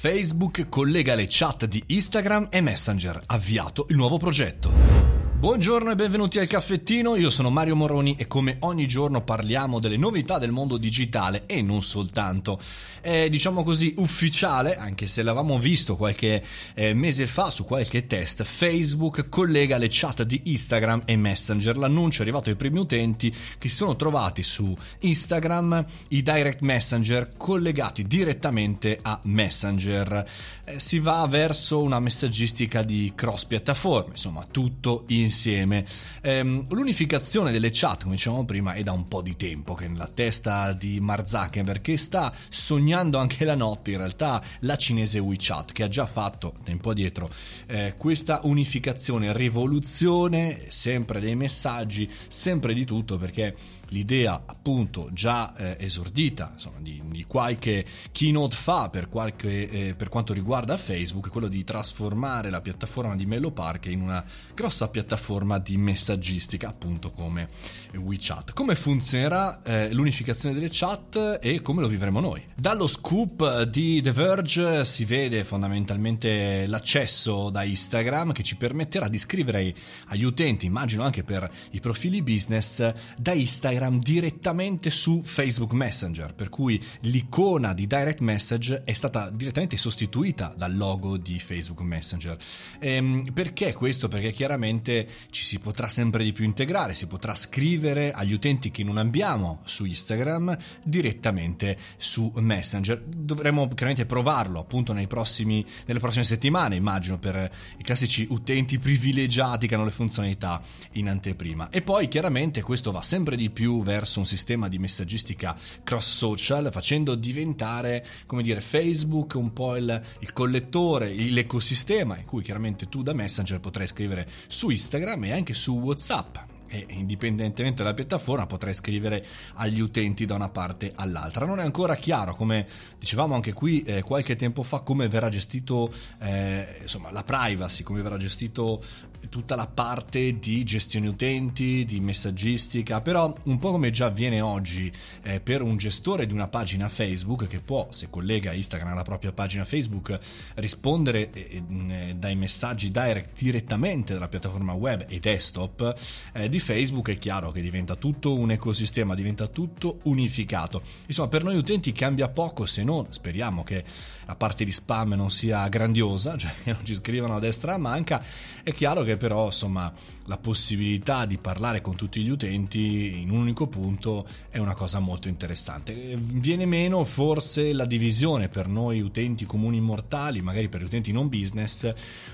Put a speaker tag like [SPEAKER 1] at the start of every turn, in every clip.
[SPEAKER 1] Facebook collega le chat di Instagram e Messenger, avviato il nuovo progetto. Buongiorno e benvenuti al caffettino, io sono Mario Moroni e come ogni giorno parliamo delle novità del mondo digitale e non soltanto. È diciamo così ufficiale, anche se l'avevamo visto qualche eh, mese fa su qualche test, Facebook collega le chat di Instagram e Messenger. L'annuncio è arrivato ai primi utenti che si sono trovati su Instagram i direct messenger collegati direttamente a Messenger. Eh, si va verso una messaggistica di cross piattaforme, insomma tutto in insieme. Ehm, l'unificazione delle chat, come dicevamo prima, è da un po' di tempo che è nella testa di Mark Zuckerberg che sta sognando anche la notte, in realtà la cinese WeChat che ha già fatto tempo addietro eh, questa unificazione, rivoluzione sempre dei messaggi, sempre di tutto perché l'idea appunto già eh, esordita insomma, di, di, qualche keynote fa per, qualche, eh, per quanto riguarda Facebook quello di trasformare la piattaforma di Mello Park in una grossa piattaforma di messaggistica appunto come WeChat come funzionerà eh, l'unificazione delle chat e come lo vivremo noi dallo scoop di The Verge si vede fondamentalmente l'accesso da Instagram che ci permetterà di scrivere agli utenti immagino anche per i profili business da Instagram direttamente su Facebook Messenger, per cui l'icona di direct message è stata direttamente sostituita dal logo di Facebook Messenger. Ehm, perché questo? Perché chiaramente ci si potrà sempre di più integrare, si potrà scrivere agli utenti che non abbiamo su Instagram direttamente su Messenger. Dovremo chiaramente provarlo appunto prossimi, nelle prossime settimane, immagino, per i classici utenti privilegiati che hanno le funzionalità in anteprima. E poi chiaramente questo va sempre di più più verso un sistema di messaggistica cross social, facendo diventare, come dire, Facebook un po' il, il collettore, l'ecosistema in cui chiaramente tu da Messenger potrai scrivere su Instagram e anche su WhatsApp e indipendentemente dalla piattaforma potrai scrivere agli utenti da una parte all'altra. Non è ancora chiaro, come dicevamo anche qui eh, qualche tempo fa, come verrà gestito eh, insomma, la privacy, come verrà gestito tutta la parte di gestione utenti, di messaggistica, però un po' come già avviene oggi eh, per un gestore di una pagina Facebook che può, se collega Instagram alla propria pagina Facebook, rispondere eh, eh, dai messaggi direct direttamente dalla piattaforma web e desktop eh, di Facebook, è chiaro che diventa tutto un ecosistema, diventa tutto unificato. Insomma, per noi utenti cambia poco se non, speriamo che la parte di spam non sia grandiosa, cioè che non ci scrivano a destra a manca, è chiaro che però insomma la possibilità di parlare con tutti gli utenti in un unico punto è una cosa molto interessante. Viene meno forse la divisione per noi utenti comuni mortali, magari per gli utenti non business,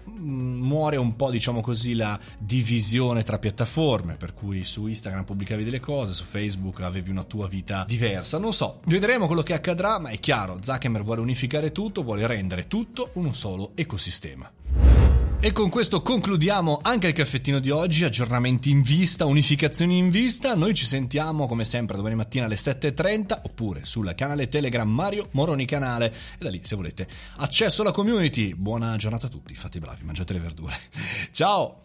[SPEAKER 1] muore un po' diciamo così la divisione tra piattaforme, per cui su Instagram pubblicavi delle cose, su Facebook avevi una tua vita diversa. Non so, vedremo quello che accadrà, ma è chiaro, Zuckerberg vuole unificare tutto, vuole rendere tutto un solo ecosistema. E con questo concludiamo anche il caffettino di oggi, aggiornamenti in vista, unificazioni in vista. Noi ci sentiamo come sempre domani mattina alle 7.30 oppure sul canale Telegram Mario Moroni Canale e da lì se volete accesso alla community. Buona giornata a tutti, fate bravi, mangiate le verdure. Ciao!